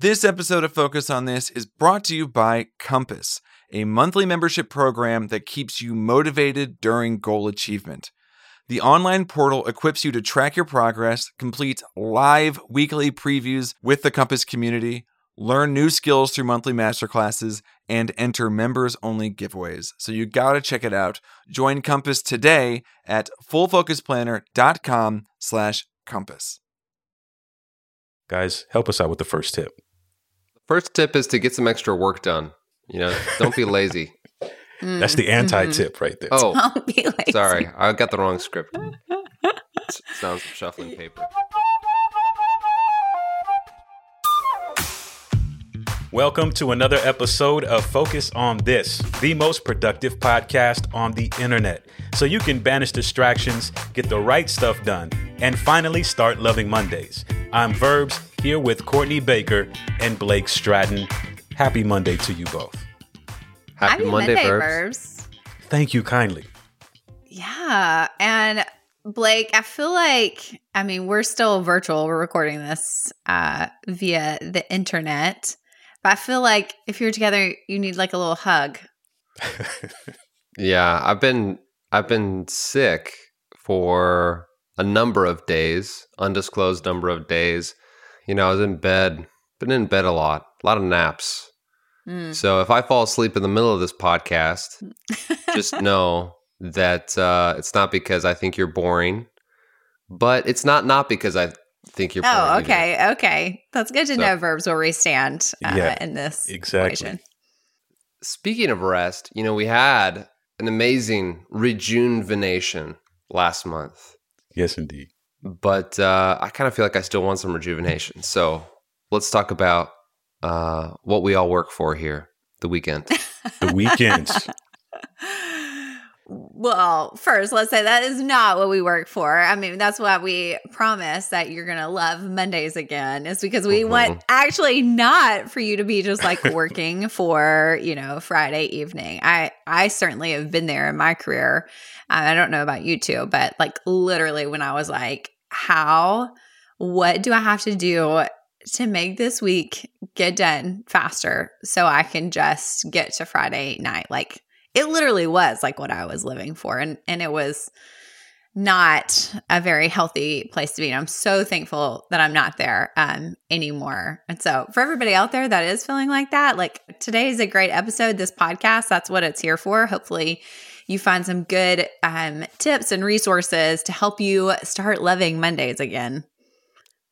This episode of Focus on This is brought to you by Compass, a monthly membership program that keeps you motivated during goal achievement. The online portal equips you to track your progress, complete live weekly previews with the Compass community, learn new skills through monthly masterclasses, and enter members only giveaways. So you gotta check it out. Join Compass today at fullfocusplanner.com slash compass. Guys, help us out with the first tip. First tip is to get some extra work done. You know, don't be lazy. That's the anti mm-hmm. tip right there. Oh, Don't be lazy. sorry, I got the wrong script. S- Sounds of shuffling paper. Welcome to another episode of Focus on This, the most productive podcast on the internet. So you can banish distractions, get the right stuff done, and finally start loving Mondays. I'm Verbs here with Courtney Baker and Blake Stratton. Happy Monday to you both. Happy, Monday, verbs. verbs. Thank you kindly. Yeah. And Blake, I feel like, I mean, we're still virtual. We're recording this uh, via the internet. But I feel like if you're together, you need like a little hug. Yeah, I've been I've been sick for a number of days, undisclosed number of days. You know, I was in bed, been in bed a lot, a lot of naps. Mm. So if I fall asleep in the middle of this podcast, just know that uh, it's not because I think you're boring, but it's not not because I think you're. boring Oh, either. okay. Okay. That's good to So- know verbs where we stand uh, Yeah, in this exactly. equation. Speaking of rest, you know, we had an amazing rejuvenation last month, Yes, indeed. But uh, I kind of feel like I still want some rejuvenation. So let's talk about uh, what we all work for here the weekend. The weekends. Well, first, let's say that is not what we work for. I mean, that's why we promise that you're going to love Mondays again, is because we Mhm. want actually not for you to be just like working for, you know, Friday evening. I I certainly have been there in my career. Uh, I don't know about you two, but like literally when I was like, how, what do I have to do to make this week get done faster so I can just get to Friday night? Like, it literally was like what I was living for. And and it was not a very healthy place to be. And I'm so thankful that I'm not there um anymore. And so for everybody out there that is feeling like that, like today is a great episode. This podcast, that's what it's here for. Hopefully you find some good um tips and resources to help you start loving Mondays again.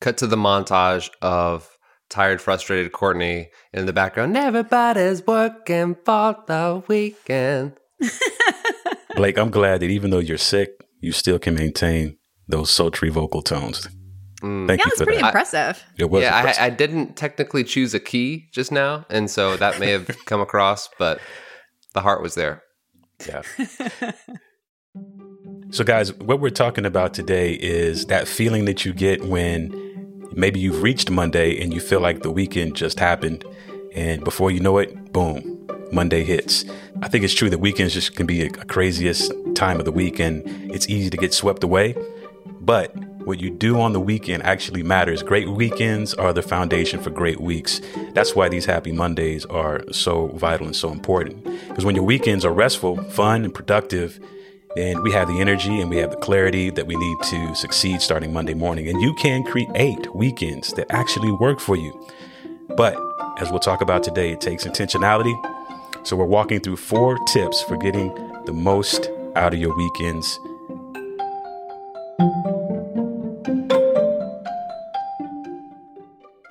Cut to the montage of tired, frustrated Courtney in the background. Everybody's working for the weekend. Blake, I'm glad that even though you're sick, you still can maintain those sultry vocal tones. Mm. Thank yeah, you it's for pretty that. impressive. It was yeah, impressive. I, I didn't technically choose a key just now, and so that may have come across, but the heart was there. Yeah. So, guys, what we're talking about today is that feeling that you get when maybe you've reached Monday and you feel like the weekend just happened, and before you know it, boom, Monday hits. I think it's true that weekends just can be a, a craziest time of the week, and it's easy to get swept away. But what you do on the weekend actually matters. Great weekends are the foundation for great weeks. That's why these happy Mondays are so vital and so important. Because when your weekends are restful, fun, and productive, then we have the energy and we have the clarity that we need to succeed starting Monday morning. And you can create weekends that actually work for you. But as we'll talk about today, it takes intentionality. So we're walking through four tips for getting the most out of your weekends.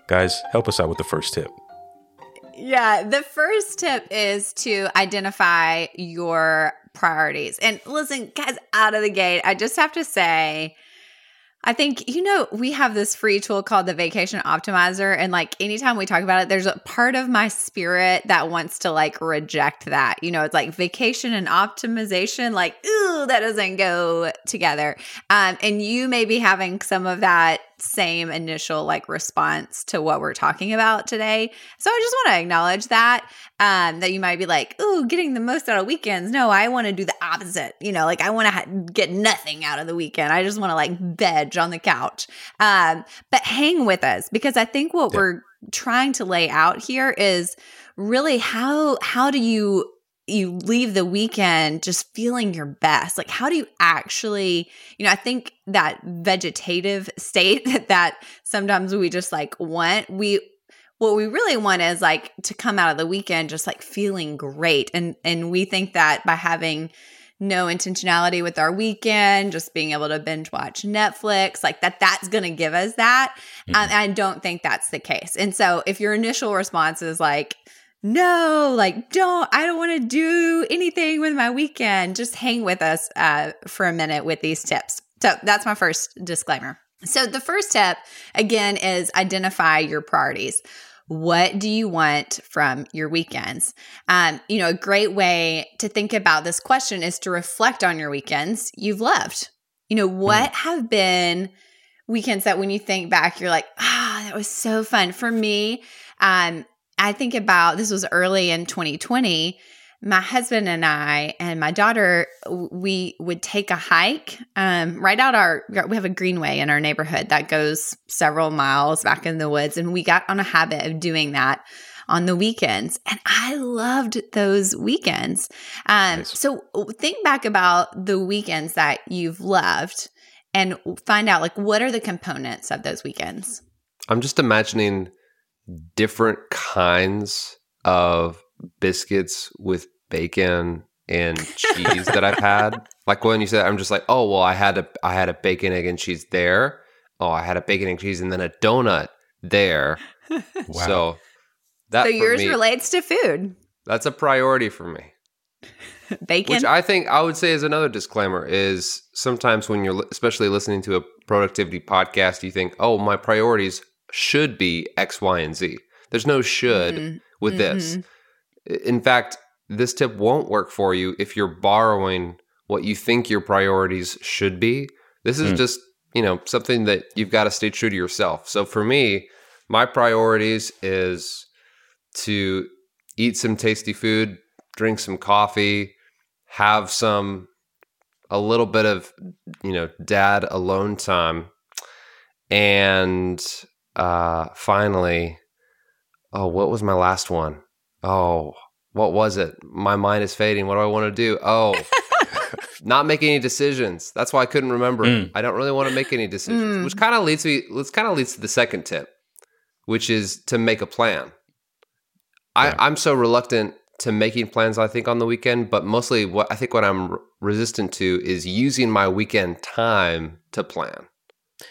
Guys, help us out with the first tip. Yeah, the first tip is to identify your priorities. And listen, guys, out of the gate, I just have to say, I think, you know, we have this free tool called the Vacation Optimizer. And like anytime we talk about it, there's a part of my spirit that wants to like reject that. You know, it's like vacation and optimization, like, ooh, that doesn't go together. Um, and you may be having some of that same initial like response to what we're talking about today. So I just want to acknowledge that um that you might be like, "Ooh, getting the most out of weekends." No, I want to do the opposite. You know, like I want to ha- get nothing out of the weekend. I just want to like veg on the couch. Um but hang with us because I think what Yeah. we're trying to lay out here is really how how do you you leave the weekend just feeling your best like how do you actually you know i think that vegetative state that, that sometimes we just like want we what we really want is like to come out of the weekend just like feeling great. And and we think that by having no intentionality with our weekend just being able to binge watch netflix like that that's going to give us that. Mm-hmm. and i don't think that's the case. And so if your initial response is like no, like, don't, I don't want to do anything with my weekend. Just hang with us uh, for a minute with these tips. So that's my first disclaimer. So the first tip, again, is identify your priorities. What do you want from your weekends? Um, you know, a great way to think about this question is to reflect on your weekends you've loved. You know, what mm. have been weekends that when you think back, you're like, ah, oh, that was so fun. For me, um, I think about this was early in 2020. My husband and I and my daughter, we would take a hike um, right out our. We have a greenway in our neighborhood that goes several miles back in the woods, and we got on a habit of doing that on the weekends. And I loved those weekends. Um, nice. So think back about the weekends that you've loved and find out like what are the components of those weekends. I'm just imagining different kinds of biscuits with bacon and cheese that I've had. Like when you said, I'm just like, oh well, I had a I had a bacon egg and cheese there. Oh, I had a bacon and cheese and then a donut there. wow. So that so yours me, relates to food. That's a priority for me. bacon, which I think I would say is another disclaimer is sometimes when you're especially listening to a productivity podcast, you think, oh, my priorities should be X, Y, and Z. There's no should mm-hmm. with mm-hmm. this. In fact, this tip won't work for you if you're borrowing what you think your priorities should be. This is mm. just, you know, something that you've got to stay true to yourself. So for me, my priorities is to eat some tasty food, drink some coffee, have some a little bit of, you know, dad alone time and uh, finally, oh, what was my last one? Oh, what was it? My mind is fading. What do I want to do? Oh, not make any decisions. That's why I couldn't remember. Mm. I don't really want to make any decisions, mm. which kind of leads me. Let's kind of leads to the second tip, which is to make a plan. Yeah. I, I'm so reluctant to making plans. I think on the weekend, but mostly what I think what I'm resistant to is using my weekend time to plan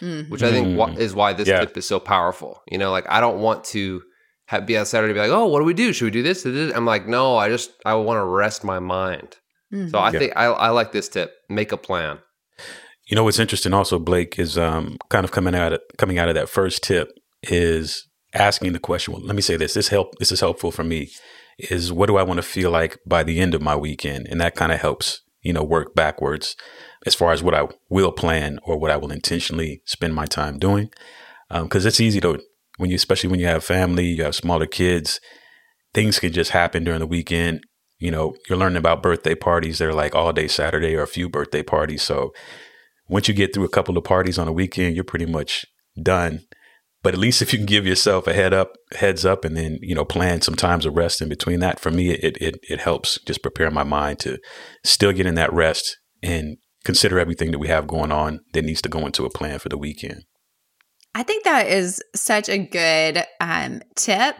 mm-hmm. which I think mm. is why this yeah. tip is so powerful. You know, like I don't want to have, be on Saturday be like, oh, what do we do? Should we do this? I'm like, no, I just I want to rest my mind. Mm-hmm. So I yeah. think I, I like this tip. Make a plan. You know what's interesting also, Blake, is um, kind of coming out of coming out of that first tip is asking the question. Well, let me say this. This help. This is helpful for me. Is what do I want to feel like by the end of my weekend, and that kind of helps you know work backwards as far as what I will plan or what I will intentionally spend my time doing. Because um, it's easy to, when you, especially when you have family, you have smaller kids, things can just happen during the weekend. You know, you're learning about birthday parties. They're like all day Saturday or a few birthday parties. So once you get through a couple of parties on a weekend, you're pretty much done. But at least if you can give yourself a head up, heads up, and then you know plan some times of rest in between that, for me, it it it helps just prepare my mind to still get in that rest and consider everything that we have going on that needs to go into a plan for the weekend. I think that is such a good um, tip.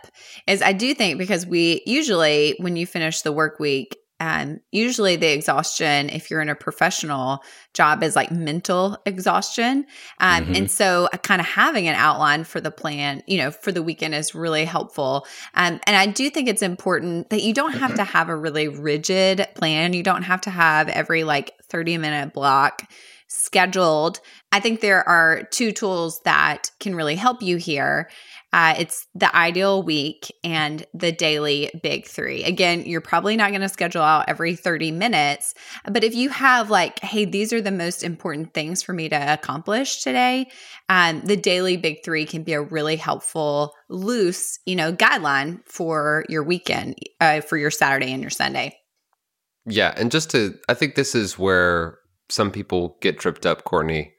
Is I do think because we usually when you finish the work week, um, usually the exhaustion, if you're in a professional job, is like mental exhaustion. Um, mm-hmm. And so, uh, kind of having an outline for the plan, you know, for the weekend is really helpful. Um, and I do think it's important that you don't have to have a really rigid plan. You don't have to have every like 30 minute block scheduled. I think there are two tools that can really help you here. Uh, it's the ideal week and the daily big three. Again, you're probably not going to schedule out every 30 minutes, but if you have like, hey, these are the most important things for me to accomplish today, um, the daily big three can be a really helpful, loose, you know, guideline for your weekend, uh, for your Saturday and your Sunday. Yeah. And just to, I think this is where some people get tripped up, Courtney.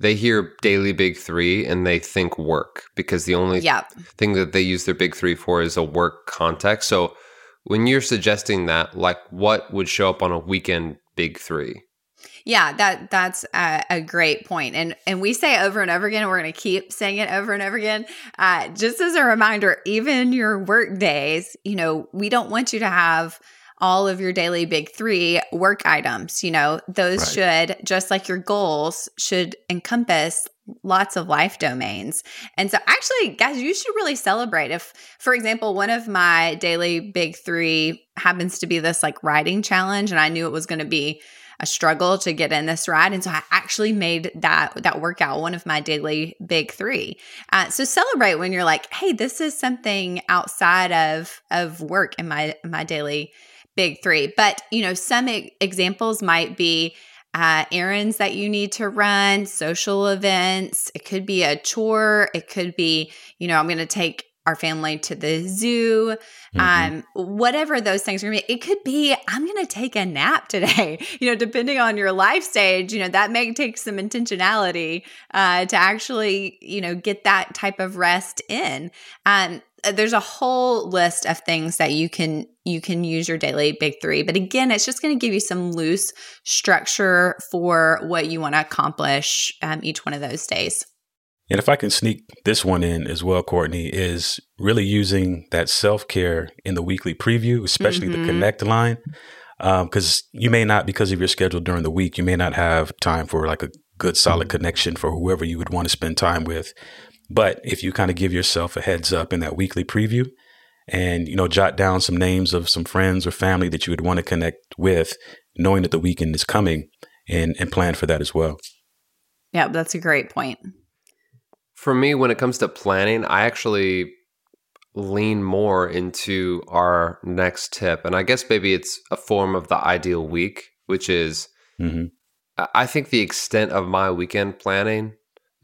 they hear daily big three and they think work because the only thing that they use their big three for is a work context. So when you're suggesting that, like what would show up on a weekend big three? Yeah, that that's a, a great point, and and we say over and over again. And we're going to keep saying it over and over again. Uh, just as a reminder, even your work days, you know, we don't want you to have all of your daily big three work items. You know, those Right. should just like your goals should encompass lots of life domains. And so, actually, guys, you should really celebrate if, for example, one of my daily big three happens to be this like writing challenge, and I knew it was going to be a struggle to get in this ride and so i actually made that that workout one of my daily big three uh, so celebrate when you're like hey this is something outside of of work in my my daily big three. But you know some e- examples might be uh, errands that you need to run social events. It could be a chore. It could be you know i'm going to take our family to the zoo. Mhm. um whatever those things are gonna be. It could be i'm gonna take a nap today. You know depending on your life stage you know that may take some intentionality uh to actually you know get that type of rest in. Um there's a whole list of things that you can you can use your daily big three but again it's just going to give you some loose structure for what you want to accomplish um, each one of those days And if I can sneak this one in as well, Courtney, is really using that self care in the weekly preview, especially Mhm. the connect line. Because you may not, because of your schedule during the week, you may not have time for like a good solid connection for whoever you would want to spend time with. But if you kind of give yourself a heads up in that weekly preview and, you know, jot down some names of some friends or family that you would want to connect with, knowing that the weekend is coming and, and plan for that as well. yeah that's a great point For me, when it comes to planning, I actually lean more into our next tip. And I guess maybe it's a form of the ideal week, which is hmm I- I think the extent of my weekend planning,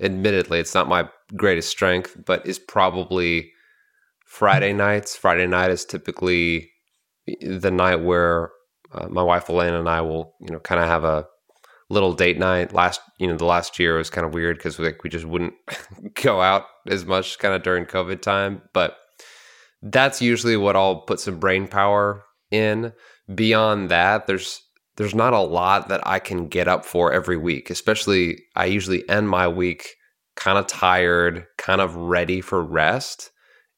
admittedly, it's not my greatest strength, but is probably Friday nights. Friday night is typically the night where uh, my wife Elena and I will, you know, kind of have a little date night. Last, you know, the last year was kind of weird because like we just wouldn't go out as much, kind of during COVID time. But that's usually what I'll put some brain power in. Beyond that, there's there's not a lot that I can get up for every week. Especially, I usually end my week kind of tired, kind of ready for rest.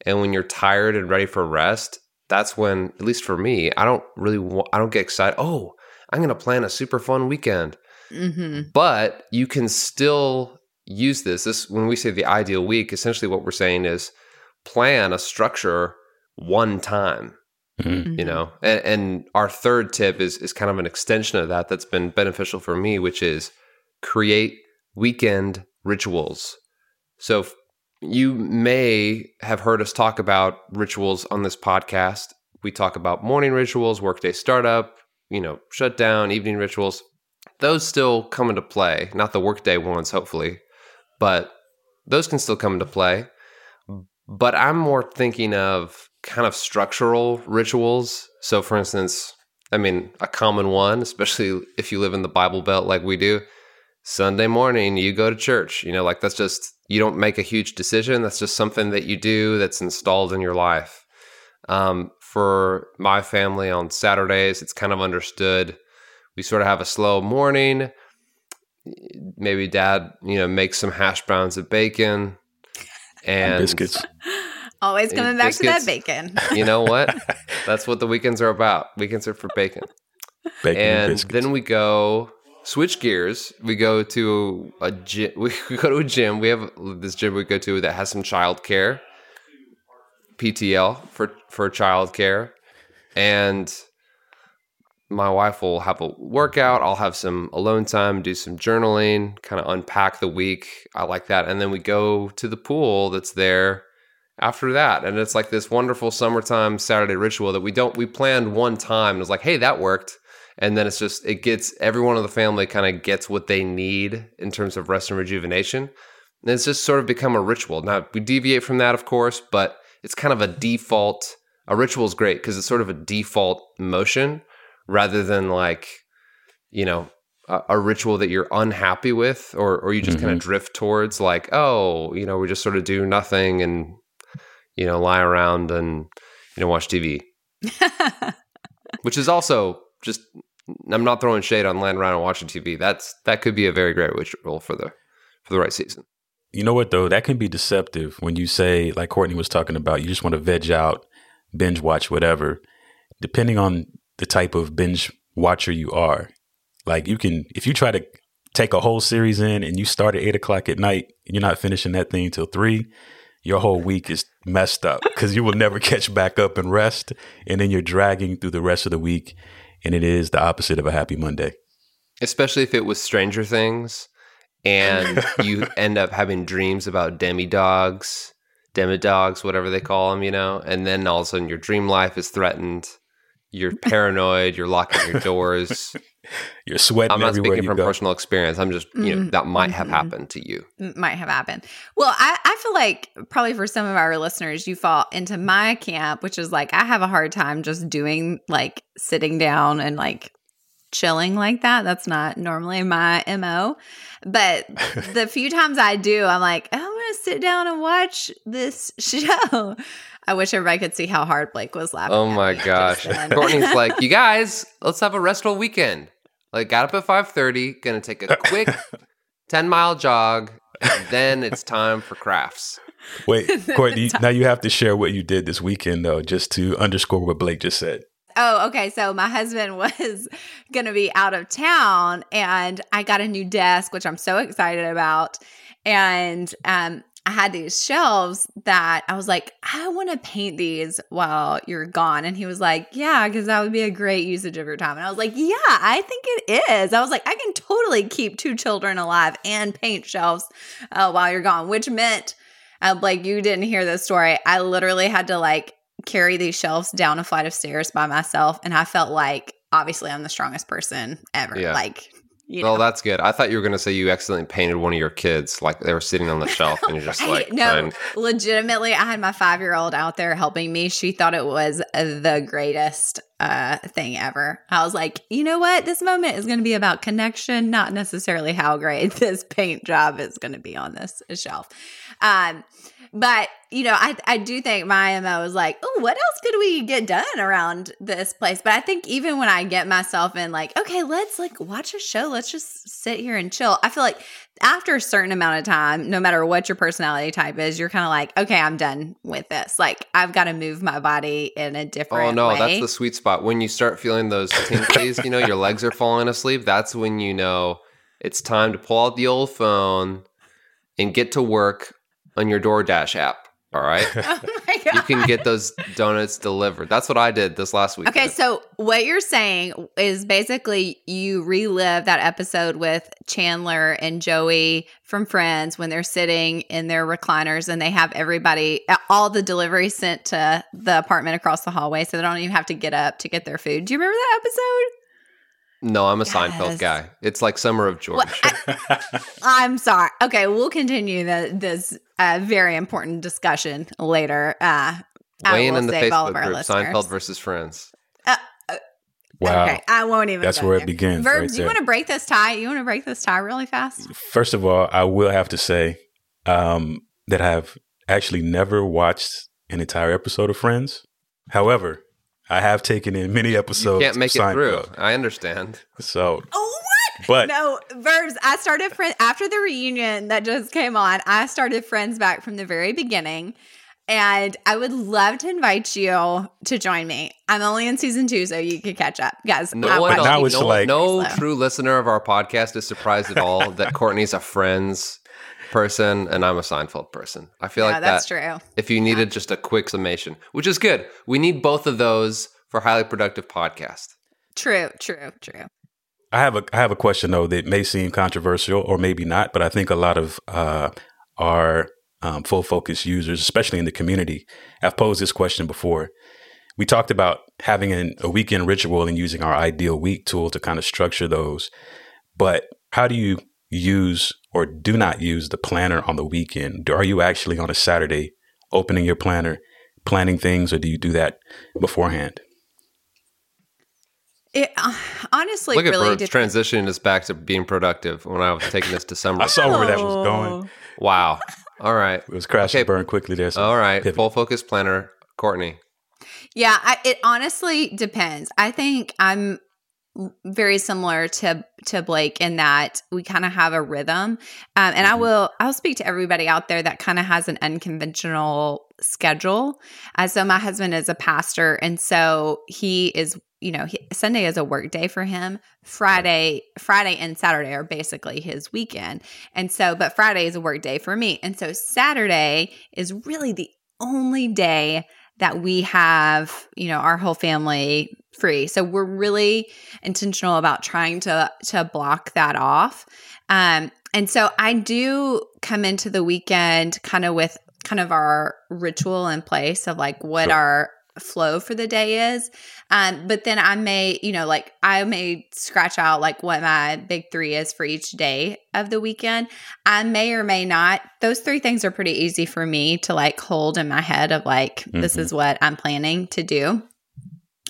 And when you're tired and ready for rest, that's when, at least for me, I don't really, wa- I don't get excited. Oh, I'm going to plan a super fun weekend. mm-hmm. But you can still use this. This when we say the ideal week, essentially what we're saying is plan a structure one time hmm you know and, and our third tip is is kind of an extension of that that's been beneficial for me which is create weekend rituals. So you may have heard us talk about rituals on this podcast. We talk about morning rituals workday startup you know shutdown evening rituals. Those still come into play. Not the workday ones hopefully but those can still come into play. But i'm more thinking of kind of structural rituals. So, for instance, I mean, a common one, especially if you live in the Bible Belt like we do, Sunday morning, you go to church. You know, like that's just, you don't make a huge decision. That's just something that you do that's installed in your life. Um, for my family on Saturdays, it's kind of understood. We sort of have a slow morning. Maybe dad, you know, makes some hash browns of bacon and biscuits. Always coming back to that bacon. You know what? That's what the weekends are about. Weekends are for bacon. Bacon and, and biscuits. then we go switch gears. We go to a gym. We go to a gym. We have this gym we go to that has some childcare, PTL for for childcare, and my wife will have a workout. I'll have some alone time, do some journaling, kind of unpack the week. I like that, and then we go to the pool that's there after that and it's like this wonderful summertime saturday ritual that we don't we planned one time it was like hey that worked and then it's just it gets everyone in the family kind of gets what they need in terms of rest and rejuvenation. And it's just sort of become a ritual. Now we deviate from that of course but it's kind of a default a ritual is great because it's sort of a default motion rather than like you know a, a ritual that you're unhappy with, or or you just kind Mhm. of drift towards like, oh, you know, we just sort of do nothing and you know lie around and you know watch TV, which is also just. I'm not throwing shade on laying around and watching TV. That's that could be a very great ritual for the for the right season. You know what though? That can be deceptive when you say, like Courtney was talking about, you just want to veg out, binge watch, whatever. Depending on the type of binge watcher you are, like you can, if you try to take a whole series in and you start at eight o'clock at night, and you're not finishing that thing till three. Your whole week is messed up because you will never catch back up and rest, and then you're dragging through the rest of the week, and it is the opposite of a happy Monday. especially if it was Stranger Things, and you end up having dreams about demidogs, demidogs, whatever they call them, you know, and then all of a sudden your dream life is threatened. You're paranoid. You're locking your doors. You're sweating I'm not everywhere speaking from go. personal experience. I'm just, you know, Mhm. that might have Mhm. happened to you. might have happened. Well, I, I feel like probably for some of our listeners, you fall into my camp, which is like I have a hard time just doing like sitting down and like chilling like that. That's not normally my MO. But the few times I do, I'm like, oh, I'm going to sit down and watch this show. I wish everybody could see how hard Blake was laughing. Oh at my me gosh. Courtney's like, you guys, let's have a restful weekend. Like, got up at 5.30, gonna take a quick 10 mile jog, and then it's time for crafts. Wait, Courtney, now you have to share what you did this weekend, though, just to underscore what Blake just said. Oh, okay. So my husband was going to be out of town and I got a new desk, which I'm so excited about. And um, I had these shelves that I was like, I want to paint these while you're gone. And he was like, Yeah, because that would be a great usage of your time. And I was like, Yeah, I think it is. I was like, I can totally keep two children alive and paint shelves uh, while you're gone, which meant, uh, like, you didn't hear this story. I literally had to like carry these shelves down a flight of stairs by myself. And I felt like, obviously, I'm the strongest person ever. Yeah. Like, you well, know. that's good. I thought you were going to say you accidentally painted one of your kids, like they were sitting on the shelf, and you're just like, no, fine. legitimately, I had my five year old out there helping me. She thought it was the greatest uh, thing ever. I was like, you know what? This moment is going to be about connection, not necessarily how great this paint job is going to be on this shelf. Um, but you know, I I do think my MO is like, oh, what else could we get done around this place? But I think even when I get myself in, like, okay, let's like watch a show, let's just sit here and chill. I feel like after a certain amount of time, no matter what your personality type is, you're kind of like, okay, I'm done with this. Like, I've got to move my body in a oh, different Oh no, way. that's the sweet spot. When you start feeling those tinklies, you know, your legs are falling asleep. That's when you know it's time to pull out the old phone and get to work on your DoorDash app. All right, oh you can get those donuts delivered. That's what I did this last week. Okay, so what you're saying is basically you relive that episode with Chandler and Joey from Friends when they're sitting in their recliners and they have everybody, all the deliveries sent to the apartment across the hallway so they don't even have to get up to get their food. Do you remember that episode? No, I'm a Yes. Seinfeld guy. It's like Summer of George. Well, I, I'm sorry. Okay, we'll continue the, this uh, very important discussion later. Uh, I Weigh in will in the Facebook group, listeners. Seinfeld versus Friends. Wow. Okay, I won't even. That's go where it begins Verbs, right you want to break this tie? You want to break this tie really fast? First of all, I will have to say um, that I've actually never watched an entire episode of Friends. However, I have taken in many You episodes. can't make of it through. I understand. So, Oh, what? but no, verbs. I started friend after the reunion that just came on. I started Friends back from the very beginning, and I would love to invite you to join me. I'm only in season two, so you could catch up, guys. No I one, But watched no, like- no Slow. true listener of our podcast is surprised at all that Courtney's a Friends person and I'm a Seinfeld person. I feel No, like that's that. true. If you needed just a quick summation, which is good, we need both of those for highly productive podcast. True, true, true. I have a I have a question though that may seem controversial or maybe not, but I think a lot of uh, our um, full focus users, especially in the community, have posed this question before. We talked about having an, a weekend ritual and using our ideal week tool to kind of structure those, but how do you use or do not use the planner on the weekend? Are you actually on a Saturday opening your planner, planning things, or do you do that beforehand? It uh, honestly Look at really did. transitioning us back to being productive when I was taking this to summer, I saw where that was going. wow. All right. It was crash Okay. and burn quickly there. so All right. pivot. Full focus planner, Courtney. Yeah, I, it honestly depends. I think I'm very similar to to Blake in that we kind of have a rhythm, um, and I Mhm. will I'll speak to everybody out there that kind of has an unconventional schedule. Uh, so my husband is a pastor, and so he is you know he, Sunday is a work day for him. Friday Friday and Saturday are basically his weekend, and so but Friday is a work day for me, and so Saturday is really the only day that we have, you know, our whole family free. So we're really intentional about trying to to block that off. Um and so I do come into the weekend kind of with kind of our ritual in place of like what Sure. our flow for the day is. Um but then I may, you know, like I may scratch out like what my big 3 is for each day of the weekend. I may or may not. Those three things are pretty easy for me to like hold in my head of like, this Mhm. is what I'm planning to do.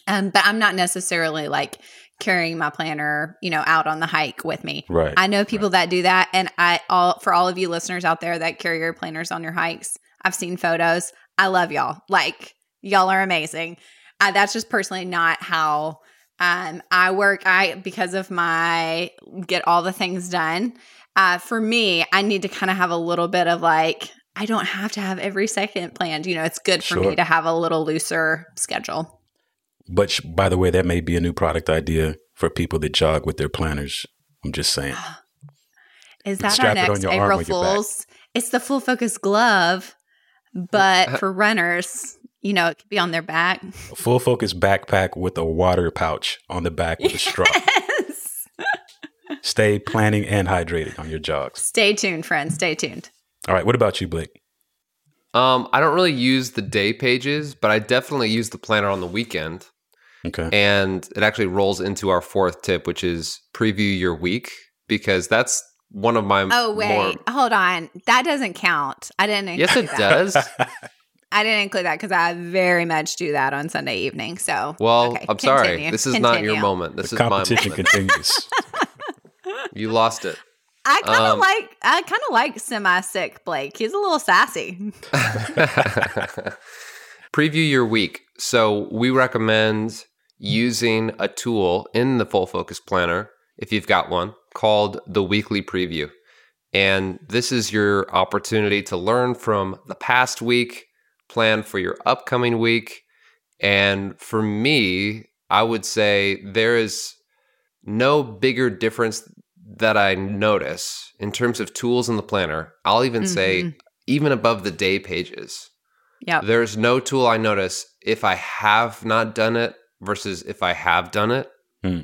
Um, but I'm not necessarily like carrying my planner, you know, out on the hike with me. Right. I know people that do that, and I all for all of you listeners out there that carry your planners on your hikes. I've seen photos. I love y'all. Like y'all are amazing. Uh, that's just personally not how um, I work. I because of my get all the things done. Uh, for me, I need to kind of have a little bit of like I don't have to have every second planned. You know, it's good for Sure. me to have a little looser schedule. But sh- by the way, that may be a new product idea for people that jog with their planners. I'm just saying. Is that strap our it next April on your back. Fools? It's the full focus glove, but for runners, you know, it could be on their back. Full focus backpack with a water pouch on the back with a straw. Yes. Stay planning and hydrated on your jogs. Stay tuned, friends. Stay tuned. All right. What about you, Blake? Um, I don't really use the day pages, but I definitely use the planner on the weekend. Okay. And it actually rolls into our fourth tip, which is preview your week, because that's one of my Oh wait, more hold on. That doesn't count. I didn't. Include Yes, it that. does. I didn't include that because I very much do that on Sunday evening. So Well, Okay, I'm sorry. continue, This is not your moment. This the is my competition moment. continues. You lost it. I kind of Um, like. I kind of like semi sick Blake. He's a little sassy. Preview your week. So we recommend using a tool in the full focus planner, if you've got one, called the weekly preview. And this is your opportunity to learn from the past week, plan for your upcoming week. And for me, I would say there is no bigger difference that I notice in terms of tools in the planner. I'll even say, Mhm. even above the day pages, Yep. there's no tool I notice if I have not done it versus if I have done it. Hmm.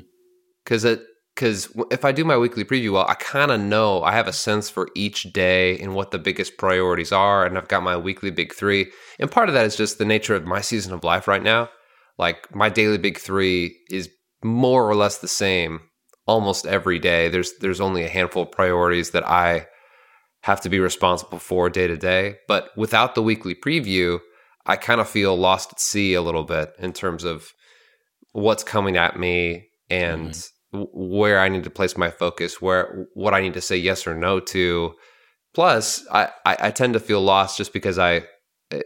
Because it because if I do my weekly preview well, I kind of know I have a sense for each day and what the biggest priorities are, and I've got my weekly big three. And part of that is just the nature of my season of life right now. Like my daily big three is more or less the same almost every day. There's there's only a handful of priorities that I have to be responsible for day to day. But without the weekly preview, I kind of feel lost at sea a little bit in terms of what's coming at me and w- where I need to place my focus, where what I need to say yes or no to. Plus, I, I, I tend to feel lost just because I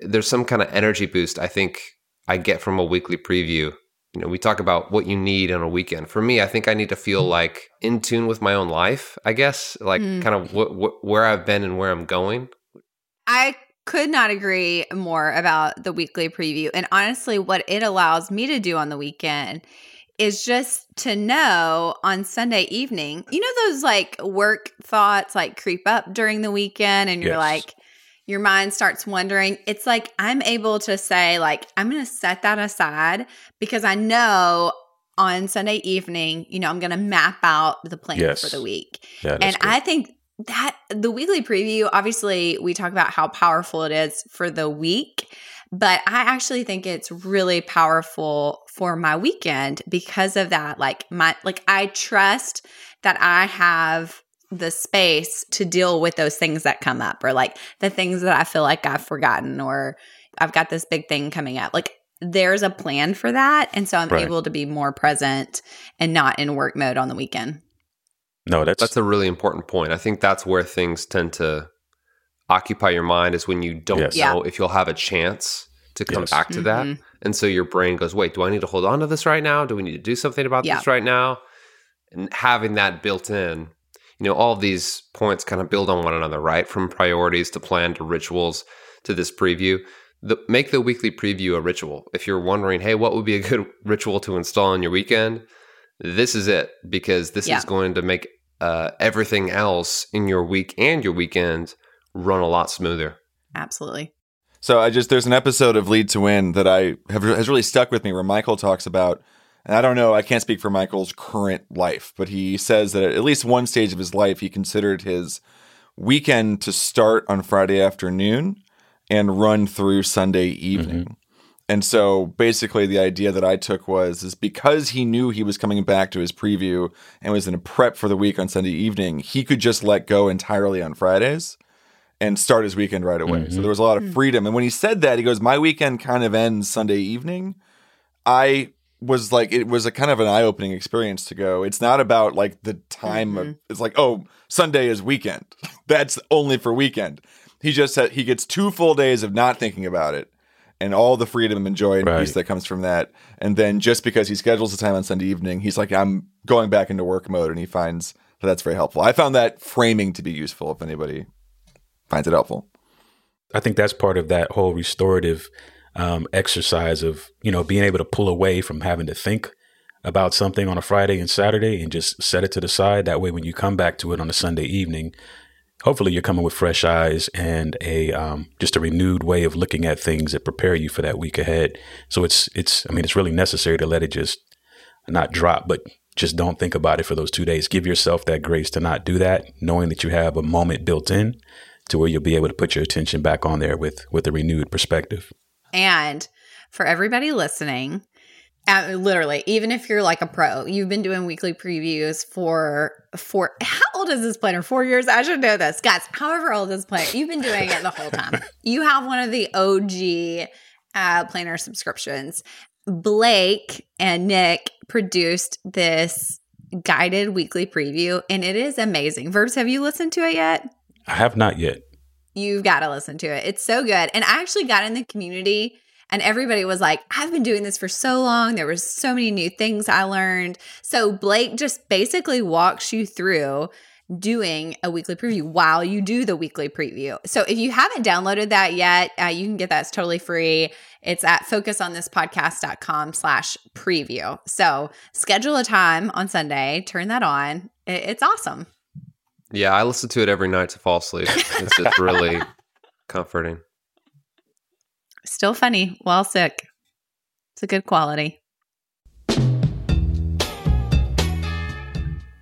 there's some kind of energy boost I think I get from a weekly preview. You know, we talk about what you need on a weekend. For me, I think I need to feel like in tune with my own life. I guess, like Mm. kind of wh- wh- where I've been and where I'm going. I could not agree more about the weekly preview. And honestly, what it allows me to do on the weekend is just to know on Sunday evening, you know, those like work thoughts like creep up during the weekend and you're Yes. like, your mind starts wondering. It's like I'm able to say, like, I'm going to set that aside because I know on Sunday evening, you know, I'm going to map out the plan Yes. for the week Yeah, and. I think that the weekly preview, obviously, we talk about how powerful it is for the week, but I actually think it's really powerful for my weekend because of that. Like my like I trust that I have the space to deal with those things that come up or like the things that I feel like I've forgotten or I've got this big thing coming up. Like there's a plan for that. And so I'm Right. able to be more present and not in work mode on the weekend. No, that's, That's a really important point. I think that's where things tend to occupy your mind is when you don't Yes. Yeah. know if you'll have a chance to come Yes. back to that. Mhm. And so your brain goes, wait, do I need to hold on to this right now? Do we need to do something about Yeah. this right now? And having that built in, you know, all of these points kind of build on one another, right? From priorities to plan to rituals to this preview. The, make the weekly preview a ritual. If you're wondering, hey, what would be a good ritual to install on your weekend? This is it because this Yeah. is going to make uh, everything else in your week and your weekend run a lot smoother. Absolutely. So I just there's an episode of Lead to Win that I have has really stuck with me where Michael talks about and I don't know, I can't speak for Michael's current life, but he says that at least one stage of his life he considered his weekend to start on Friday afternoon and run through Sunday evening. Mm-hmm. And so basically the idea that I took was is because he knew he was coming back to his preview and was in a prep for the week on Sunday evening, he could just let go entirely on Fridays and start his weekend right away. So mm-hmm. there was a lot of mm. freedom. And when he said that, he goes, "My weekend kind of ends Sunday evening." I was like, it was a kind of an eye opening experience to go. It's not about like the time of. Mm-hmm. It's like, oh, Sunday is weekend. That's only for weekend. He just said he gets two full days of not thinking about it. And all the freedom and joy and Right. peace that comes from that. And then just because he schedules the time on Sunday evening, he's like, I'm going back into work mode. And he finds that that's very helpful. I found that framing to be useful if anybody finds it helpful. I think that's part of that whole restorative um, exercise of you know being able to pull away from having to think about something on a Friday and Saturday and just set it to the side. That way, when you come back to it on a Sunday evening, hopefully you're coming with fresh eyes and a um, just a renewed way of looking at things that prepare you for that week ahead. So it's it's I mean it's really necessary to let it just not drop, but just don't think about it for those two days. Give yourself that grace to not do that, knowing that you have a moment built in to where you'll be able to put your attention back on there with with a renewed perspective. And for everybody listening, uh, literally, even if you're like a pro, you've been doing weekly previews for for how old is this planner? Four years? I should know this, guys. However old this planner, you've been doing it the whole time. You have one of the OG uh, planner subscriptions. Blake and Nick produced this guided weekly preview, and it is amazing. Verbs, have you listened to it yet? I have not yet. You've got to listen to it. It's so good. And I actually got in the community and everybody was like, I've been doing this for so long. There was so many new things I learned. So Blake just basically walks you through doing a weekly preview while you do the weekly preview. So if you haven't downloaded that yet, uh, you can get that. It's totally free. It's at focusonthispodcast.com slash preview. So schedule a time on Sunday, turn that on. It's awesome. Yeah, I listen to it every night to fall asleep. It's just really comforting. Still funny while sick. It's a good quality.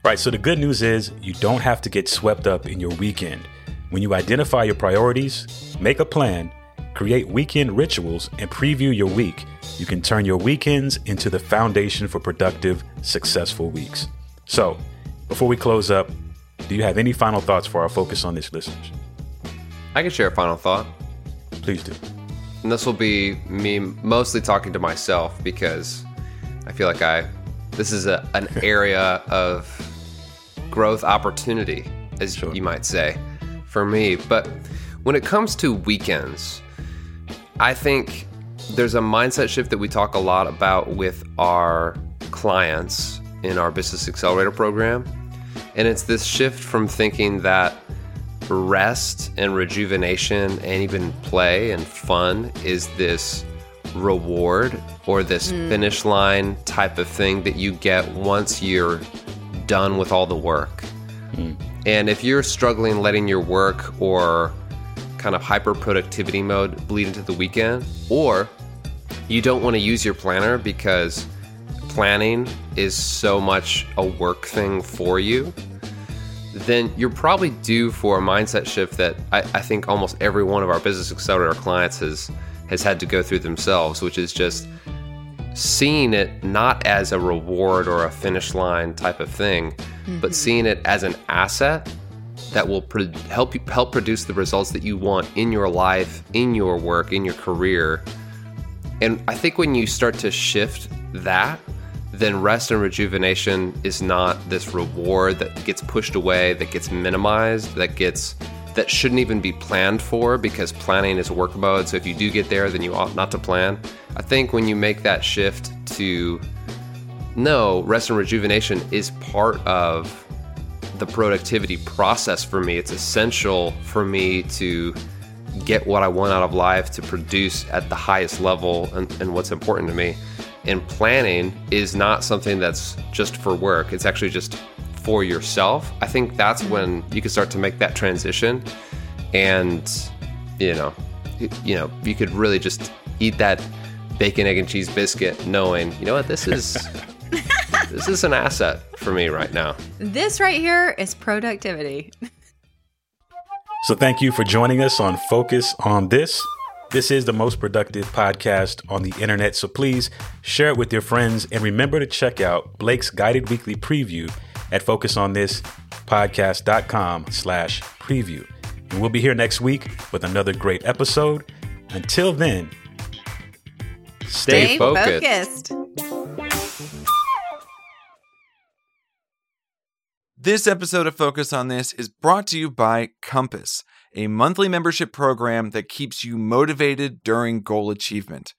Right. So the good news is you don't have to get swept up in your weekend. When you identify your priorities, make a plan, create weekend rituals, and preview your week, you can turn your weekends into the foundation for productive, successful weeks. So, before we close up, do you have any final thoughts for our focus on this listeners? I can share a final thought. Please do. And this will be me mostly talking to myself because I feel like I this is a, an area of growth opportunity, as Sure. you might say, for me. But when it comes to weekends, I think there's a mindset shift that we talk a lot about with our clients in our Business Accelerator program. And it's this shift from thinking that rest and rejuvenation and even play and fun is this reward or this mm. finish line type of thing that you get once you're done with all the work. Mm. And if you're struggling letting your work or kind of hyper productivity mode bleed into the weekend, or you don't want to use your planner because planning is so much a work thing for you, then you're probably due for a mindset shift that I, I think almost every one of our business accelerator clients has has had to go through themselves, which is just seeing it not as a reward or a finish line type of thing, but mm-hmm. seeing it as an asset that will pro- help you help produce the results that you want in your life, in your work, in your career, And I think when you start to shift that, then rest and rejuvenation is not this reward that gets pushed away, that gets minimized, that gets that shouldn't even be planned for because planning is work mode. So if you do get there, then you ought not to plan. I think when you make that shift to no, rest and rejuvenation is part of the productivity process for me. It's essential for me to get what I want out of life, to produce at the highest level and, and what's important to me. And planning is not something that's just for work, it's actually just for yourself. I think that's when you can start to make that transition and you know, you know, you could really just eat that bacon, egg, and cheese biscuit knowing, you know what, this is this is an asset for me right now. This right here is productivity. So thank you for joining us on Focus on This. This is the most productive podcast on the internet, so please share it with your friends and remember to check out Blake's guided weekly preview at focusonthispodcast.com slash preview. And we'll be here next week with another great episode. Until then, Stay, Stay focused. focused. This episode of Focus on This is brought to you by Compass, a monthly membership program that keeps you motivated during goal achievement.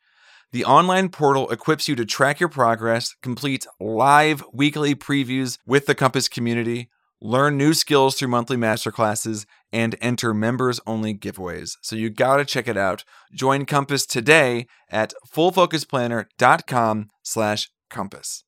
The online portal equips you to track your progress, complete live weekly previews with the Compass community, learn new skills through monthly masterclasses, and enter members only giveaways. So you gotta check it out. Join Compass today at fullfocusplanner.com slash compass.